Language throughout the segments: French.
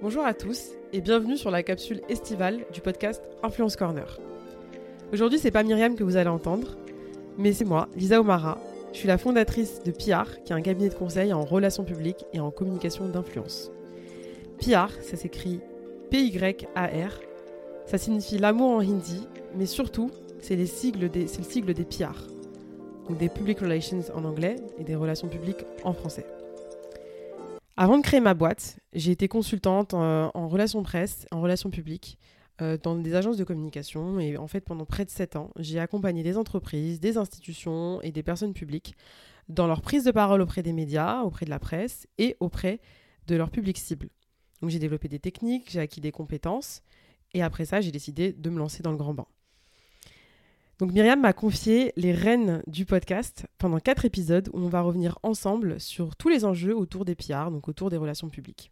Bonjour à tous et bienvenue sur la capsule estivale du podcast Influence Corner. Aujourd'hui, c'est pas Myriam que vous allez entendre, mais c'est moi, Lisa Omara. Je suis la fondatrice de PR, qui est un cabinet de conseil en relations publiques et en communication d'influence. PR, ça s'écrit P-Y-A-R. Ça signifie l'amour en hindi, mais surtout, c'est le sigle des PR. Donc des Public Relations en anglais et des relations publiques en français. Avant de créer ma boîte, j'ai été consultante en, relations presse, en relations publiques, euh, dans des agences de communication. Et en fait, pendant près de 7 ans, j'ai accompagné des entreprises, des institutions et des personnes publiques dans leur prise de parole auprès des médias, auprès de la presse et auprès de leur public cible. Donc j'ai développé des techniques, j'ai acquis des compétences. Et après ça, j'ai décidé de me lancer dans le grand bain. Donc Myriam m'a confié les rênes du podcast pendant quatre épisodes où on va revenir ensemble sur tous les enjeux autour des PR, donc autour des relations publiques.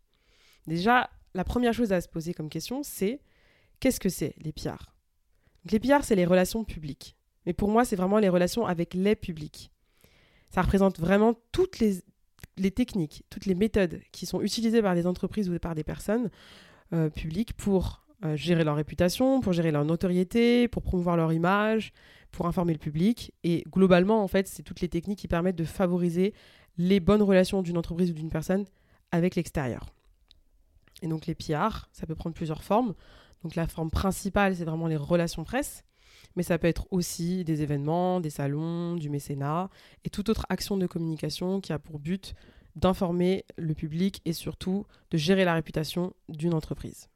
Déjà, la première chose à se poser comme question, c'est qu'est-ce que c'est les PR Les PR, c'est les relations publiques. Mais pour moi, c'est vraiment les relations avec les publics. Ça représente vraiment toutes les, techniques, toutes les méthodes qui sont utilisées par des entreprises ou par des personnes euh, publiques pour euh, gérer leur réputation, pour gérer leur notoriété, pour promouvoir leur image, pour informer le public. Et globalement, en fait, c'est toutes les techniques qui permettent de favoriser les bonnes relations d'une entreprise ou d'une personne avec l'extérieur. Et donc les PR, ça peut prendre plusieurs formes. Donc la forme principale, c'est vraiment les relations presse, mais ça peut être aussi des événements, des salons, du mécénat et toute autre action de communication qui a pour but d'informer le public et surtout de gérer la réputation d'une entreprise.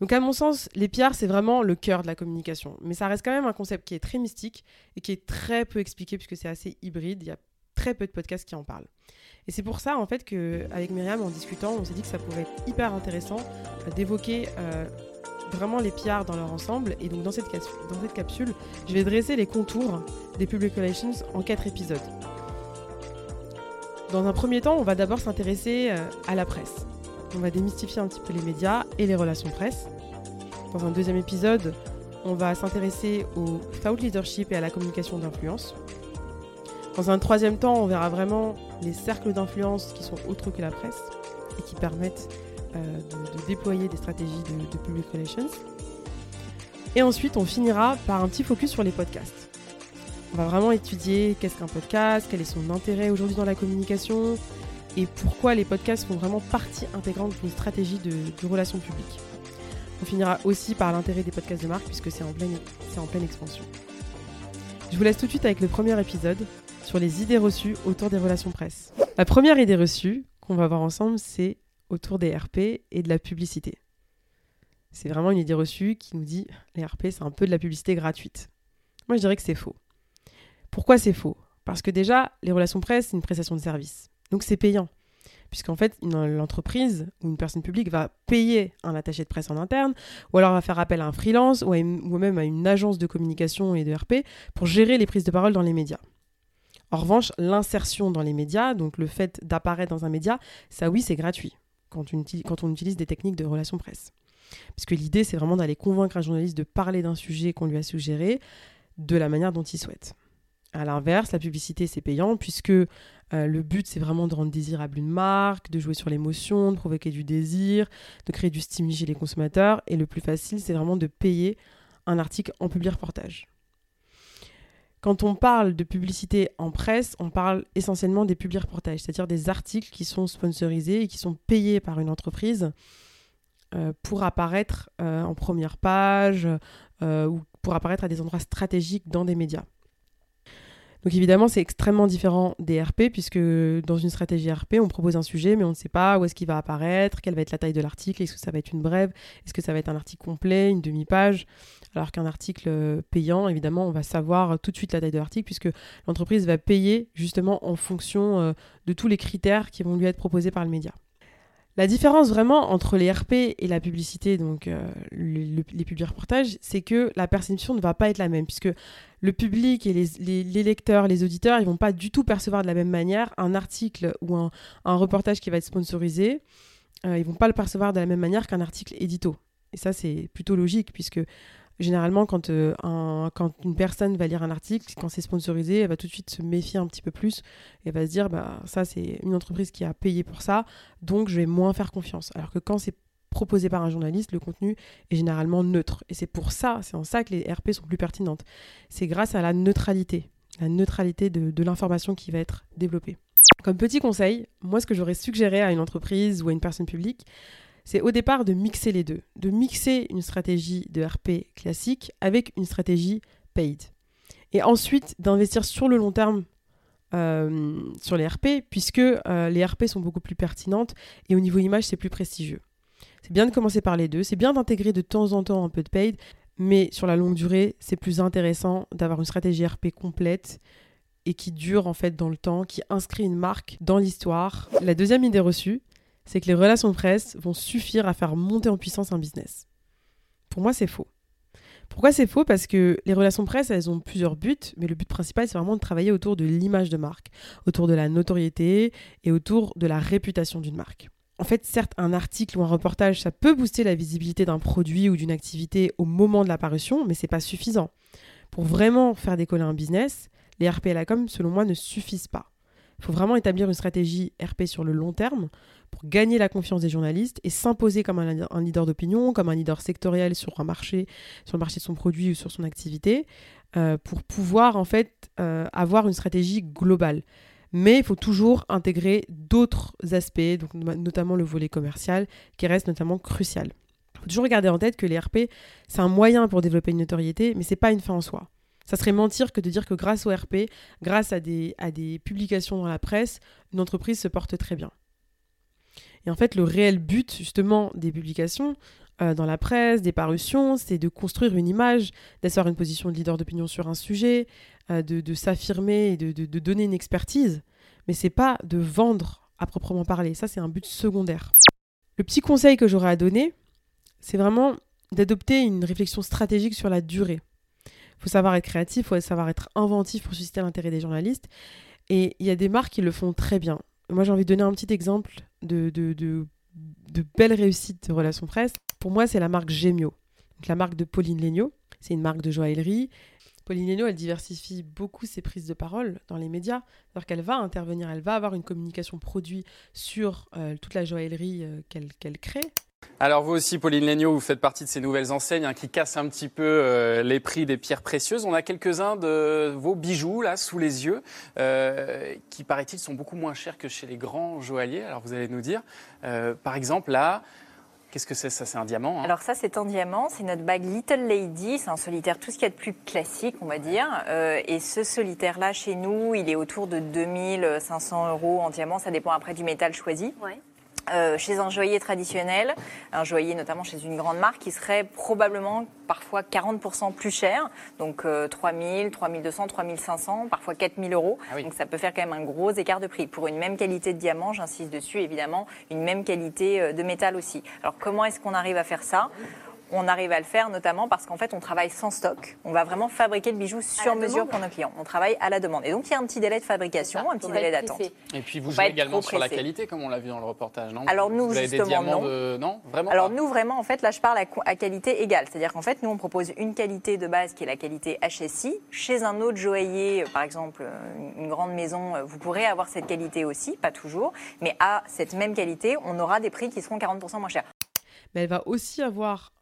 Donc à mon sens, les PR, c'est vraiment le cœur de la communication. Mais ça reste quand même un concept qui est très mystique et qui est très peu expliqué puisque c'est assez hybride. Il y a très peu de podcasts qui en parlent. Et c'est pour ça, en fait, qu'avec Myriam, en discutant, on s'est dit que ça pourrait être hyper intéressant euh, d'évoquer euh, vraiment les PR dans leur ensemble. Et donc dans cette, dans cette capsule, je vais dresser les contours des Public Relations en quatre épisodes. Dans un premier temps, on va d'abord s'intéresser euh, à la presse. On va démystifier un petit peu les médias et les relations presse. Dans un deuxième épisode, on va s'intéresser au thought leadership et à la communication d'influence. Dans un troisième temps, on verra vraiment les cercles d'influence qui sont autres que la presse et qui permettent euh, de, déployer des stratégies de, de public relations. Et ensuite, on finira par un petit focus sur les podcasts. On va vraiment étudier qu'est-ce qu'un podcast, quel est son intérêt aujourd'hui dans la communication, et pourquoi les podcasts font vraiment partie intégrante d'une stratégie de, relations publiques. On finira aussi par l'intérêt des podcasts de marque puisque c'est en, pleine, en pleine expansion. Je vous laisse tout de suite avec le premier épisode sur les idées reçues autour des relations presse. La première idée reçue qu'on va voir ensemble, c'est autour des RP et de la publicité. C'est vraiment une idée reçue qui nous dit les RP, c'est un peu de la publicité gratuite. Moi, je dirais que c'est faux. Pourquoi c'est faux? Parce que déjà, les relations presse, c'est une prestation de service. Donc c'est payant. Puisqu'en fait, l'entreprise ou une personne publique va payer un attaché de presse en interne, ou alors va faire appel à un freelance, ou, même à une agence de communication et de RP pour gérer les prises de parole dans les médias. En revanche, l'insertion dans les médias, donc le fait d'apparaître dans un média, ça oui, c'est gratuit quand on, utilise des techniques de relations presse. Parce que l'idée, c'est vraiment d'aller convaincre un journaliste de parler d'un sujet qu'on lui a suggéré de la manière dont il souhaite. À l'inverse, la publicité, c'est payant puisque euh, le but, c'est vraiment de rendre désirable une marque, de jouer sur l'émotion, de provoquer du désir, de créer du stimuli chez les consommateurs. Et le plus facile, c'est vraiment de payer un article en public reportage. Quand on parle de publicité en presse, on parle essentiellement des publics reportages, c'est-à-dire des articles qui sont sponsorisés et qui sont payés par une entreprise euh, pour apparaître euh, en première page ou pour apparaître à des endroits stratégiques dans des médias. Donc évidemment, c'est extrêmement différent des RP, puisque dans une stratégie RP, on propose un sujet, mais on ne sait pas où est-ce qu'il va apparaître, quelle va être la taille de l'article, est-ce que ça va être une brève, est-ce que ça va être un article complet, une demi-page, alors qu'un article euh, payant, évidemment, on va savoir tout de suite la taille de l'article, puisque l'entreprise va payer justement en fonction euh, de tous les critères qui vont lui être proposés par le média. La différence vraiment entre les RP et la publicité, donc euh, les, publics reportages, c'est que la perception ne va pas être la même, puisque le public et les, lecteurs, les auditeurs, ils vont pas du tout percevoir de la même manière un article ou un, reportage qui va être sponsorisé. Euh, ils vont pas le percevoir de la même manière qu'un article édito. Et ça, c'est plutôt logique, puisque généralement, quand, euh, quand une personne va lire un article, quand c'est sponsorisé, elle va tout de suite se méfier un petit peu plus et elle va se dire bah ça c'est une entreprise qui a payé pour ça, donc je vais moins faire confiance. Alors que quand c'est proposé par un journaliste, le contenu est généralement neutre. Et c'est pour ça, c'est en ça que les RP sont plus pertinentes. C'est grâce à la neutralité, la neutralité de l'information qui va être développée. Comme petit conseil, moi ce que j'aurais suggéré à une entreprise ou à une personne publique, c'est au départ de mixer les deux, de mixer une stratégie de RP classique avec une stratégie paid. Et ensuite d'investir sur le long terme euh, sur les RP, puisque euh, les RP sont beaucoup plus pertinentes et au niveau image, c'est plus prestigieux. C'est bien de commencer par les deux, c'est bien d'intégrer de temps en temps un peu de paid, mais sur la longue durée, c'est plus intéressant d'avoir une stratégie RP complète et qui dure en fait dans le temps, qui inscrit une marque dans l'histoire. La deuxième idée reçue, c'est que les relations de presse vont suffire à faire monter en puissance un business. Pour moi, c'est faux. Pourquoi c'est faux? Parce que les relations presse, elles ont plusieurs buts, mais le but principal, c'est vraiment de travailler autour de l'image de marque, autour de la notoriété et autour de la réputation d'une marque. En fait, certes, un article ou un reportage, ça peut booster la visibilité d'un produit ou d'une activité au moment de l'apparition, mais c'est pas suffisant. Pour vraiment faire décoller un business, les RP et la com, selon moi, ne suffisent pas. Il faut vraiment établir une stratégie RP sur le long terme pour gagner la confiance des journalistes et s'imposer comme un, leader d'opinion, comme un leader sectoriel sur un marché, sur le marché de son produit ou sur son activité, euh, pour pouvoir en fait euh, avoir une stratégie globale. Mais il faut toujours intégrer d'autres aspects, notamment le volet commercial, qui reste notamment crucial. Il faut toujours garder en tête que les RP, c'est un moyen pour développer une notoriété, mais c'est pas une fin en soi. Ça serait mentir que de dire que grâce au RP, grâce à des publications dans la presse, une entreprise se porte très bien. Et en fait, le réel but justement des publications euh, dans la presse, des parutions, c'est de construire une image, d'asseoir une position de leader d'opinion sur un sujet, euh, de, s'affirmer et de, donner une expertise. Mais c'est pas de vendre à proprement parler. Ça, c'est un but secondaire. Le petit conseil que j'aurais à donner, c'est vraiment d'adopter une réflexion stratégique sur la durée. Il faut savoir être créatif, il faut savoir être inventif pour susciter l'intérêt des journalistes. Et il y a des marques qui le font très bien. Moi, j'ai envie de donner un petit exemple de, de, de, de belles réussites de relations presse. Pour moi, c'est la marque Gemio, la marque de Pauline Legnaud. C'est une marque de joaillerie. Pauline Legnaud, elle diversifie beaucoup ses prises de parole dans les médias. Alors qu'elle va intervenir, elle va avoir une communication produit sur euh, toute la joaillerie euh, qu'elle crée. Alors vous aussi, Pauline Legnaud, vous faites partie de ces nouvelles enseignes hein, qui cassent un petit peu euh, les prix des pierres précieuses. On a quelques-uns de vos bijoux là sous les yeux, euh, qui paraît-il sont beaucoup moins chers que chez les grands joailliers. Alors vous allez nous dire, euh, par exemple là, Qu'est-ce que c'est? Ça C'est un diamant hein Alors ça, c'est un diamant. C'est notre bague Little Lady. C'est un solitaire, tout ce qu'il y a de plus classique, on va dire. et ce solitaire-là, chez nous, il est autour de 2500 euros en diamant. Ça dépend après du métal choisi. Ouais. Euh, chez un joaillier traditionnel, un joaillier notamment chez une grande marque qui serait probablement parfois 40% plus cher, donc 3 000, 3 200, 3 500, parfois 4 000 euros. Ah donc ça peut faire quand même un gros écart de prix. Pour une même qualité de diamant, j'insiste dessus évidemment, une même qualité euh, de métal aussi. Alors comment est-ce qu'on arrive à faire ça? On arrive à le faire notamment parce qu'en fait, on travaille sans stock. On va vraiment fabriquer le bijou sur mesure pour nos clients. On travaille à la demande. Et donc, il y a un petit délai de fabrication, un petit délai d'attente. Et puis, vous jouez également sur la qualité, comme on l'a vu dans le reportage, non? Alors, nous, vous justement, non. non? Vraiment Alors, nous, vraiment, en fait, là, je parle à, qualité égale. C'est-à-dire qu'en fait, nous, on propose une qualité de base qui est la qualité HSI. Chez un autre joaillier, par exemple, une grande maison, vous pourrez avoir cette qualité aussi, pas toujours. Mais à cette même qualité, on aura des prix qui seront 40% moins chers. Mais elle va aussi avoir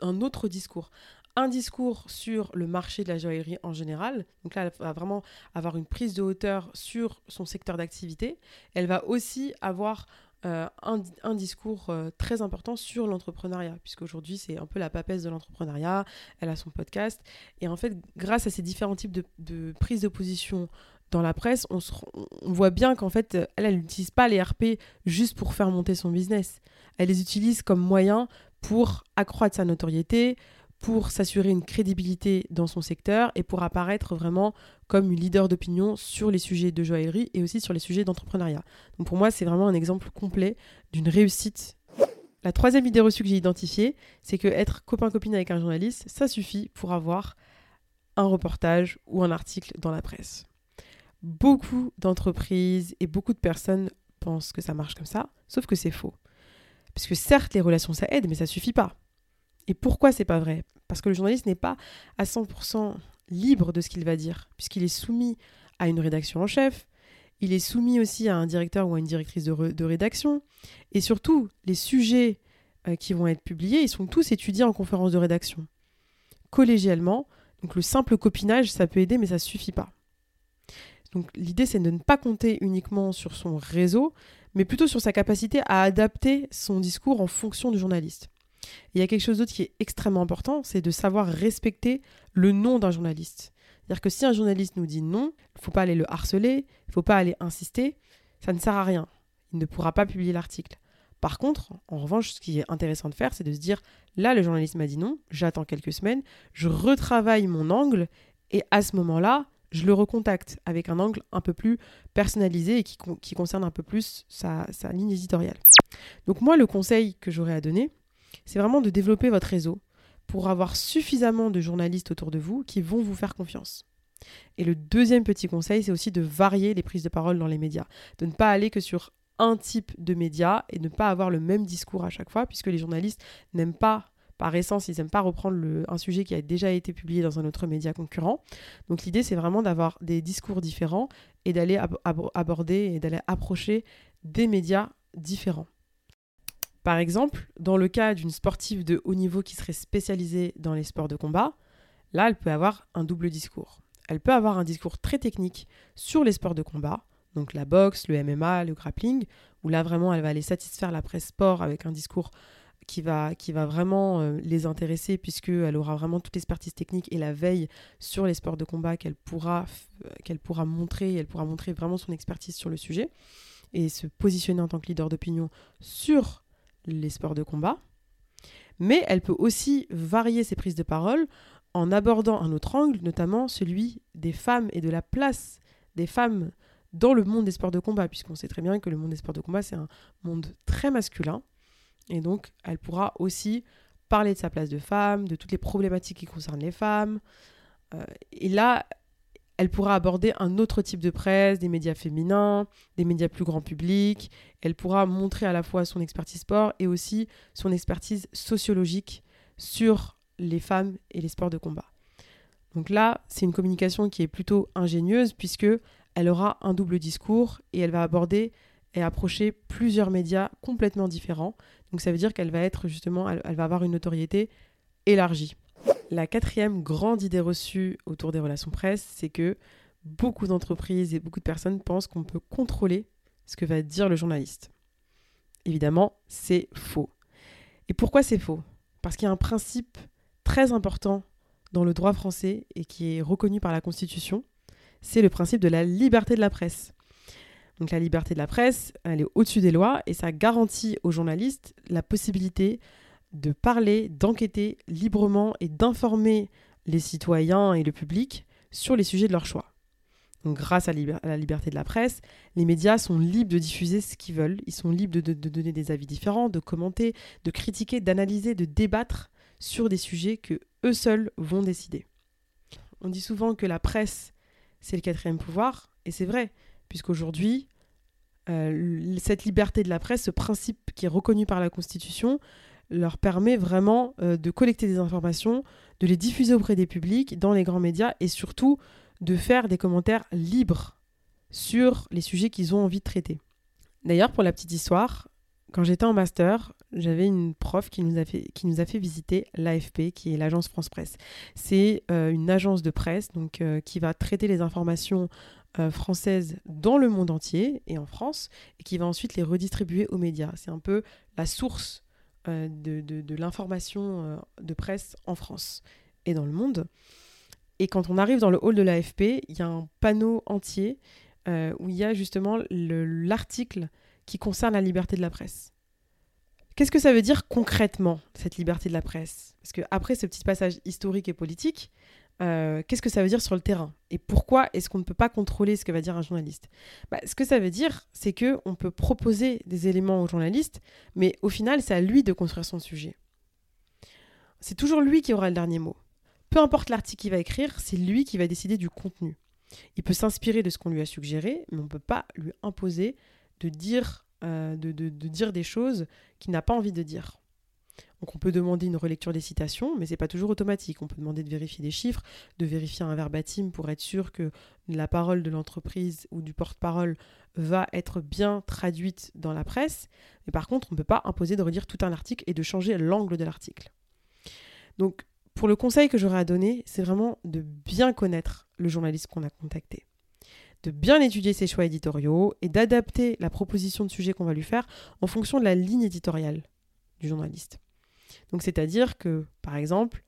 un autre discours. Un discours sur le marché de la joaillerie en général. Donc là, elle va vraiment avoir une prise de hauteur sur son secteur d'activité. Elle va aussi avoir euh, un, discours euh, très important sur l'entrepreneuriat, puisqu'aujourd'hui c'est un peu la papesse de l'entrepreneuriat, elle a son podcast, et en fait grâce à ces différents types de, de prises de position dans la presse, on, on voit bien qu'en fait elle, elle n'utilise pas les RP juste pour faire monter son business, elle les utilise comme moyen pour accroître sa notoriété, pour s'assurer une crédibilité dans son secteur et pour apparaître vraiment comme une leader d'opinion sur les sujets de joaillerie et aussi sur les sujets d'entrepreneuriat. Donc pour moi, c'est vraiment un exemple complet d'une réussite. La troisième idée reçue que j'ai identifiée, c'est que être copain-copine avec un journaliste, ça suffit pour avoir un reportage ou un article dans la presse. Beaucoup d'entreprises et beaucoup de personnes pensent que ça marche comme ça, sauf que c'est faux. Parce que certes, les relations, ça aide, mais ça suffit pas. Et pourquoi c'est pas vrai? Parce que le journaliste n'est pas à 100% libre de ce qu'il va dire, puisqu'il est soumis à une rédaction en chef, il est soumis aussi à un directeur ou à une directrice de, rédaction, et surtout, les sujets euh, qui vont être publiés, ils sont tous étudiés en conférence de rédaction, collégialement. Donc le simple copinage, ça peut aider, mais ça suffit pas. Donc l'idée, c'est de ne pas compter uniquement sur son réseau, mais plutôt sur sa capacité à adapter son discours en fonction du journaliste. Il y a quelque chose d'autre qui est extrêmement important, c'est de savoir respecter le nom d'un journaliste. C'est-à-dire que si un journaliste nous dit non, il ne faut pas aller le harceler, il ne faut pas aller insister, ça ne sert à rien. Il ne pourra pas publier l'article. Par contre, en revanche, ce qui est intéressant de faire, c'est de se dire, là, le journaliste m'a dit non, j'attends quelques semaines, je retravaille mon angle, et à ce moment-là, je le recontacte avec un angle un peu plus personnalisé et qui, concerne un peu plus sa, sa ligne éditoriale. Donc moi, le conseil que j'aurais à donner, c'est vraiment de développer votre réseau pour avoir suffisamment de journalistes autour de vous qui vont vous faire confiance. Et le deuxième petit conseil, c'est aussi de varier les prises de parole dans les médias, de ne pas aller que sur un type de média et ne pas avoir le même discours à chaque fois, puisque les journalistes n'aiment pas, par essence, ils n'aiment pas reprendre un sujet qui a déjà été publié dans un autre média concurrent. Donc l'idée, c'est vraiment d'avoir des discours différents et d'aller aborder et d'aller approcher des médias différents. Par exemple, dans le cas d'une sportive de haut niveau qui serait spécialisée dans les sports de combat, là, elle peut avoir un double discours. Elle peut avoir un discours très technique sur les sports de combat, donc la boxe, le MMA, le grappling, où là vraiment elle va aller satisfaire la presse sport avec un discours qui va, vraiment euh, les intéresser puisqu'elle aura vraiment toute l'expertise technique et la veille sur les sports de combat euh, qu'elle pourra montrer, elle pourra montrer vraiment son expertise sur le sujet et se positionner en tant que leader d'opinion sur les sports de combat, mais elle peut aussi varier ses prises de parole en abordant un autre angle, notamment celui des femmes et de la place des femmes dans le monde des sports de combat, puisqu'on sait très bien que le monde des sports de combat, c'est un monde très masculin. Et donc, elle pourra aussi parler de sa place de femme, de toutes les problématiques qui concernent les femmes. Euh, et là, elle pourra aborder un autre type de presse, des médias féminins, des médias plus grand public. Elle pourra montrer à la fois son expertise sport et aussi son expertise sociologique sur les femmes et les sports de combat. Donc là, c'est une communication qui est plutôt ingénieuse puisque elle aura un double discours et elle va aborder et approcher plusieurs médias complètement différents. Donc ça veut dire qu'elle va être justement, elle va avoir une notoriété élargie. La quatrième grande idée reçue autour des relations presse, c'est que beaucoup d'entreprises et beaucoup de personnes pensent qu'on peut contrôler ce que va dire le journaliste. Évidemment, c'est faux. Et pourquoi c'est faux? Parce qu'il y a un principe très important dans le droit français et qui est reconnu par la Constitution, c'est le principe de la liberté de la presse. Donc la liberté de la presse, elle est au-dessus des lois et ça garantit aux journalistes la possibilité de parler, d'enquêter librement et d'informer les citoyens et le public sur les sujets de leur choix. Donc, grâce à, la liberté de la presse, les médias sont libres de diffuser ce qu'ils veulent, ils sont libres de, donner des avis différents, de commenter, de critiquer, d'analyser, de débattre sur des sujets que eux seuls vont décider. On dit souvent que la presse, c'est le quatrième pouvoir, et c'est vrai, puisqu'aujourd'hui, euh, cette liberté de la presse, ce principe qui est reconnu par la Constitution, leur permet vraiment euh, de collecter des informations, de les diffuser auprès des publics, dans les grands médias, et surtout de faire des commentaires libres sur les sujets qu'ils ont envie de traiter. D'ailleurs, pour la petite histoire, quand j'étais en master, j'avais une prof qui nous a fait, qui nous a fait visiter l'AFP, qui est l'agence France Presse. C'est euh, une agence de presse donc, euh, qui va traiter les informations euh, françaises dans le monde entier et en France, et qui va ensuite les redistribuer aux médias. C'est un peu la source de, de, l'information de presse en France et dans le monde. Et quand on arrive dans le hall de l'AFP, il y a un panneau entier où il y a justement l'article qui concerne la liberté de la presse. Qu'est-ce que ça veut dire concrètement, cette liberté de la presse? Parce qu'après ce petit passage historique et politique, euh, qu'est-ce que ça veut dire sur le terrain? Et pourquoi est-ce qu'on ne peut pas contrôler ce que va dire un journaliste? Bah, Ce que ça veut dire, c'est qu'on peut proposer des éléments au journaliste, mais au final, c'est à lui de construire son sujet. C'est toujours lui qui aura le dernier mot. Peu importe l'article qu'il va écrire, c'est lui qui va décider du contenu. Il peut s'inspirer de ce qu'on lui a suggéré, mais on ne peut pas lui imposer de dire, euh, de dire des choses qu'il n'a pas envie de dire. Donc on peut demander une relecture des citations, mais c'est pas toujours automatique. On peut demander de vérifier des chiffres, de vérifier un verbatim pour être sûr que la parole de l'entreprise ou du porte-parole va être bien traduite dans la presse. Mais par contre, on ne peut pas imposer de redire tout un article et de changer l'angle de l'article. Donc pour le conseil que j'aurais à donner, c'est vraiment de bien connaître le journaliste qu'on a contacté de bien étudier ses choix éditoriaux et d'adapter la proposition de sujet qu'on va lui faire en fonction de la ligne éditoriale du journaliste. Donc c'est-à-dire que, par exemple,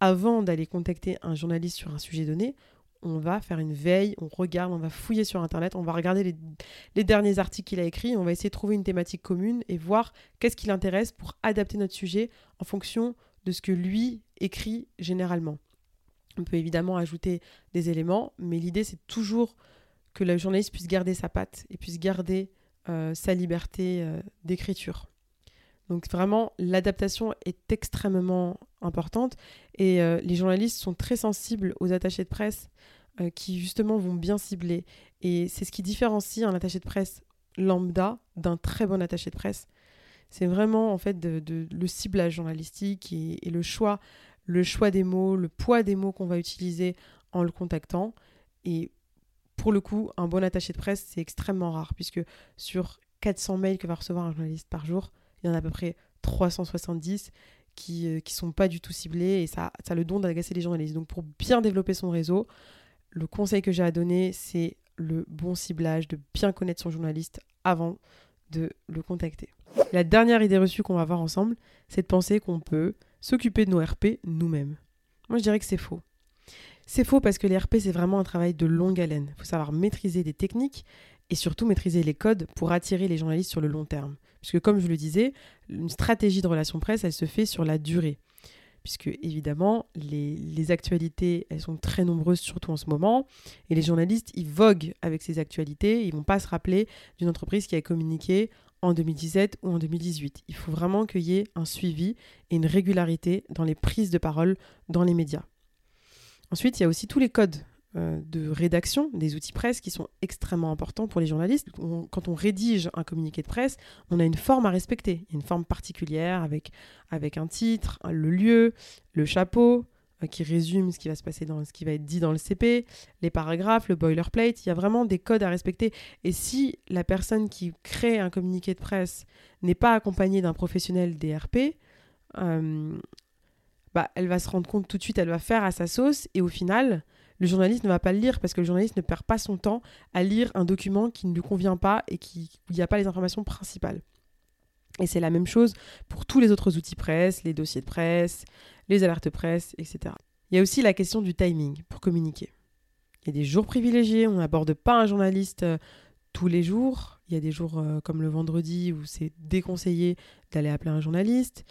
avant d'aller contacter un journaliste sur un sujet donné, on va faire une veille, on regarde, on va fouiller sur Internet, on va regarder les, derniers articles qu'il a écrits, on va essayer de trouver une thématique commune et voir qu'est-ce qui l'intéresse pour adapter notre sujet en fonction de ce que lui écrit généralement. On peut évidemment ajouter des éléments, mais l'idée c'est toujours que le journaliste puisse garder sa patte et puisse garder euh, sa liberté euh, d'écriture. Donc vraiment, l'adaptation est extrêmement importante et euh, les journalistes sont très sensibles aux attachés de presse qui justement vont bien cibler. Et c'est ce qui différencie un attaché de presse lambda d'un très bon attaché de presse. C'est vraiment en fait le ciblage journalistique et, le choix, le choix des mots, le poids des mots qu'on va utiliser en le contactant. Et pour le coup, un bon attaché de presse, c'est extrêmement rare puisque sur 400 mails que va recevoir un journaliste par jour, il y en a à peu près 370 qui ne euh, sont pas du tout ciblés et ça, ça a le don d'agacer les journalistes. Donc pour bien développer son réseau, le conseil que j'ai à donner, c'est le bon ciblage, de bien connaître son journaliste avant de le contacter. La dernière idée reçue qu'on va voir ensemble, c'est de penser qu'on peut s'occuper de nos RP nous-mêmes. Moi, je dirais que c'est faux. C'est faux parce que les RP, c'est vraiment un travail de longue haleine. Il faut savoir maîtriser des techniques et surtout maîtriser les codes pour attirer les journalistes sur le long terme. Puisque comme je le disais, une stratégie de relation presse, elle se fait sur la durée. Puisque évidemment, les, actualités, elles sont très nombreuses, surtout en ce moment. Et les journalistes, ils voguent avec ces actualités. Ils vont pas se rappeler d'une entreprise qui a communiqué en 2017 ou en 2018. Il faut vraiment qu'il y ait un suivi et une régularité dans les prises de parole dans les médias. Ensuite, il y a aussi tous les codes euh, de rédaction des outils presse qui sont extrêmement importants pour les journalistes. quand on rédige un communiqué de presse, on a une forme à respecter. Une forme particulière avec, avec un titre, le lieu, le chapeau euh, qui résume ce qui va se passer dans ce qui va être dit dans le CP, les paragraphes, le boilerplate. Il y a vraiment des codes à respecter. Et si la personne qui crée un communiqué de presse n'est pas accompagnée d'un professionnel DRP, euh, bah, elle va se rendre compte tout de suite, elle va faire à sa sauce et au final, le journaliste ne va pas le lire parce que le journaliste ne perd pas son temps à lire un document qui ne lui convient pas et qui, n'y a pas les informations principales. Et c'est la même chose pour tous les autres outils presse, les dossiers de presse, les alertes presse, etc. Il y a aussi la question du timing pour communiquer. Il y a des jours privilégiés, on n'aborde pas un journaliste euh, tous les jours. Il y a des jours euh, comme le vendredi où c'est déconseillé d'aller appeler un journaliste.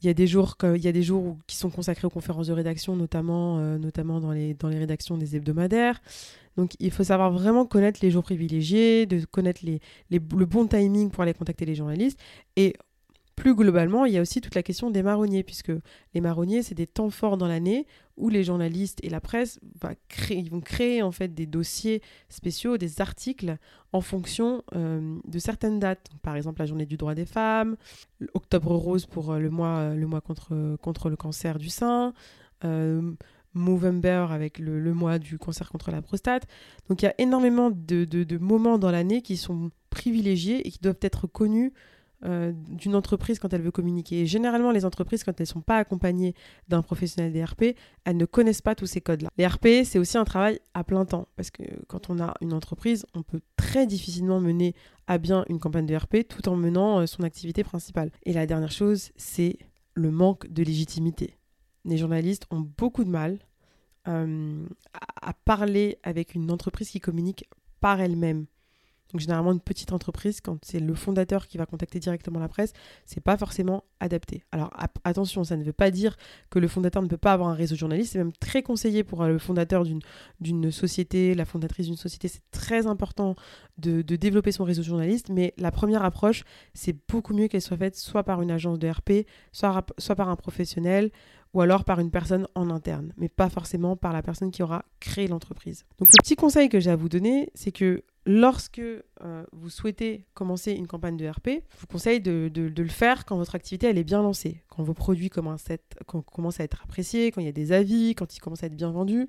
Il y a des jours, il y a des jours qui sont consacrés aux conférences de rédaction, notamment, euh, notamment dans, les, dans les rédactions des hebdomadaires. Donc il faut savoir vraiment connaître les jours privilégiés, de connaître les, les, le bon timing pour aller contacter les journalistes. Et plus globalement, il y a aussi toute la question des marronniers, puisque les marronniers, c'est des temps forts dans l'année où les journalistes et la presse vont créer en fait des dossiers spéciaux, des articles en fonction euh, de certaines dates. par exemple, la journée du droit des femmes, Octobre rose pour euh, le mois, euh, le mois contre, contre le cancer du sein. Movember avec le, mois du cancer contre la prostate. Donc il y a énormément de, de moments dans l'année qui sont privilégiés et qui doivent être connus euh, d'une entreprise quand elle veut communiquer. généralement, les entreprises, quand elles ne sont pas accompagnées d'un professionnel des RP, elles ne connaissent pas tous ces codes-là. Les RP, c'est aussi un travail à plein temps, parce que quand on a une entreprise, on peut très difficilement mener à bien une campagne de RP tout en menant euh, son activité principale. Et la dernière chose, c'est le manque de légitimité. Les journalistes ont beaucoup de mal euh, à parler avec une entreprise qui communique par elle-même. Donc généralement une petite entreprise, quand c'est le fondateur qui va contacter directement la presse, c'est pas forcément adapté. Alors attention, ça ne veut pas dire que le fondateur ne peut pas avoir un réseau de journalistes. C'est même très conseillé pour euh, le fondateur d'une société, la fondatrice d'une société. C'est très important de, développer son réseau de journalistes. Mais la première approche, c'est beaucoup mieux qu'elle soit faite soit par une agence de RP, soit, soit par un professionnel ou alors par une personne en interne, mais pas forcément par la personne qui aura créé l'entreprise. Donc le petit conseil que j'ai à vous donner, c'est que lorsque euh, vous souhaitez commencer une campagne de RP, je vous conseille de, le faire quand votre activité elle est bien lancée, quand vos produits commencent à, être, appréciés, quand il y a des avis, quand ils commencent à être bien vendus.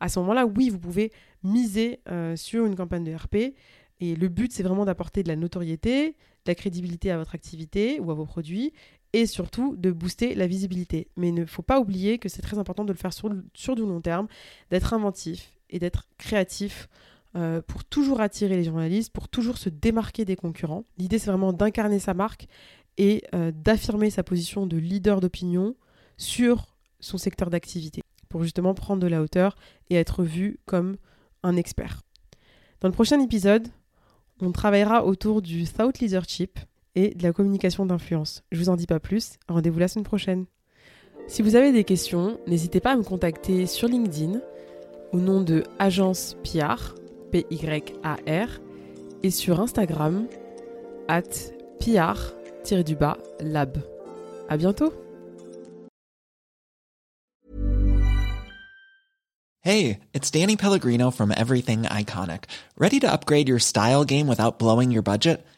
À ce moment-là, oui, vous pouvez miser euh, sur une campagne de RP. Et le but, c'est vraiment d'apporter de la notoriété, de la crédibilité à votre activité ou à vos produits et surtout de booster la visibilité. Mais il ne faut pas oublier que c'est très important de le faire sur, du long terme, d'être inventif et d'être créatif euh, pour toujours attirer les journalistes, pour toujours se démarquer des concurrents. L'idée, c'est vraiment d'incarner sa marque et euh, d'affirmer sa position de leader d'opinion sur son secteur d'activité, pour justement prendre de la hauteur et être vu comme un expert. Dans le prochain épisode, on travaillera autour du thought leadership et de la communication d'influence. Je vous en dis pas plus, rendez-vous la semaine prochaine. Si vous avez des questions, n'hésitez pas à me contacter sur LinkedIn au nom de Agence PR P-Y-A-R, et sur Instagram, at PR-lab. À bientôt! Hey, it's Danny Pellegrino from Everything Iconic. Ready to upgrade your style game without blowing your budget?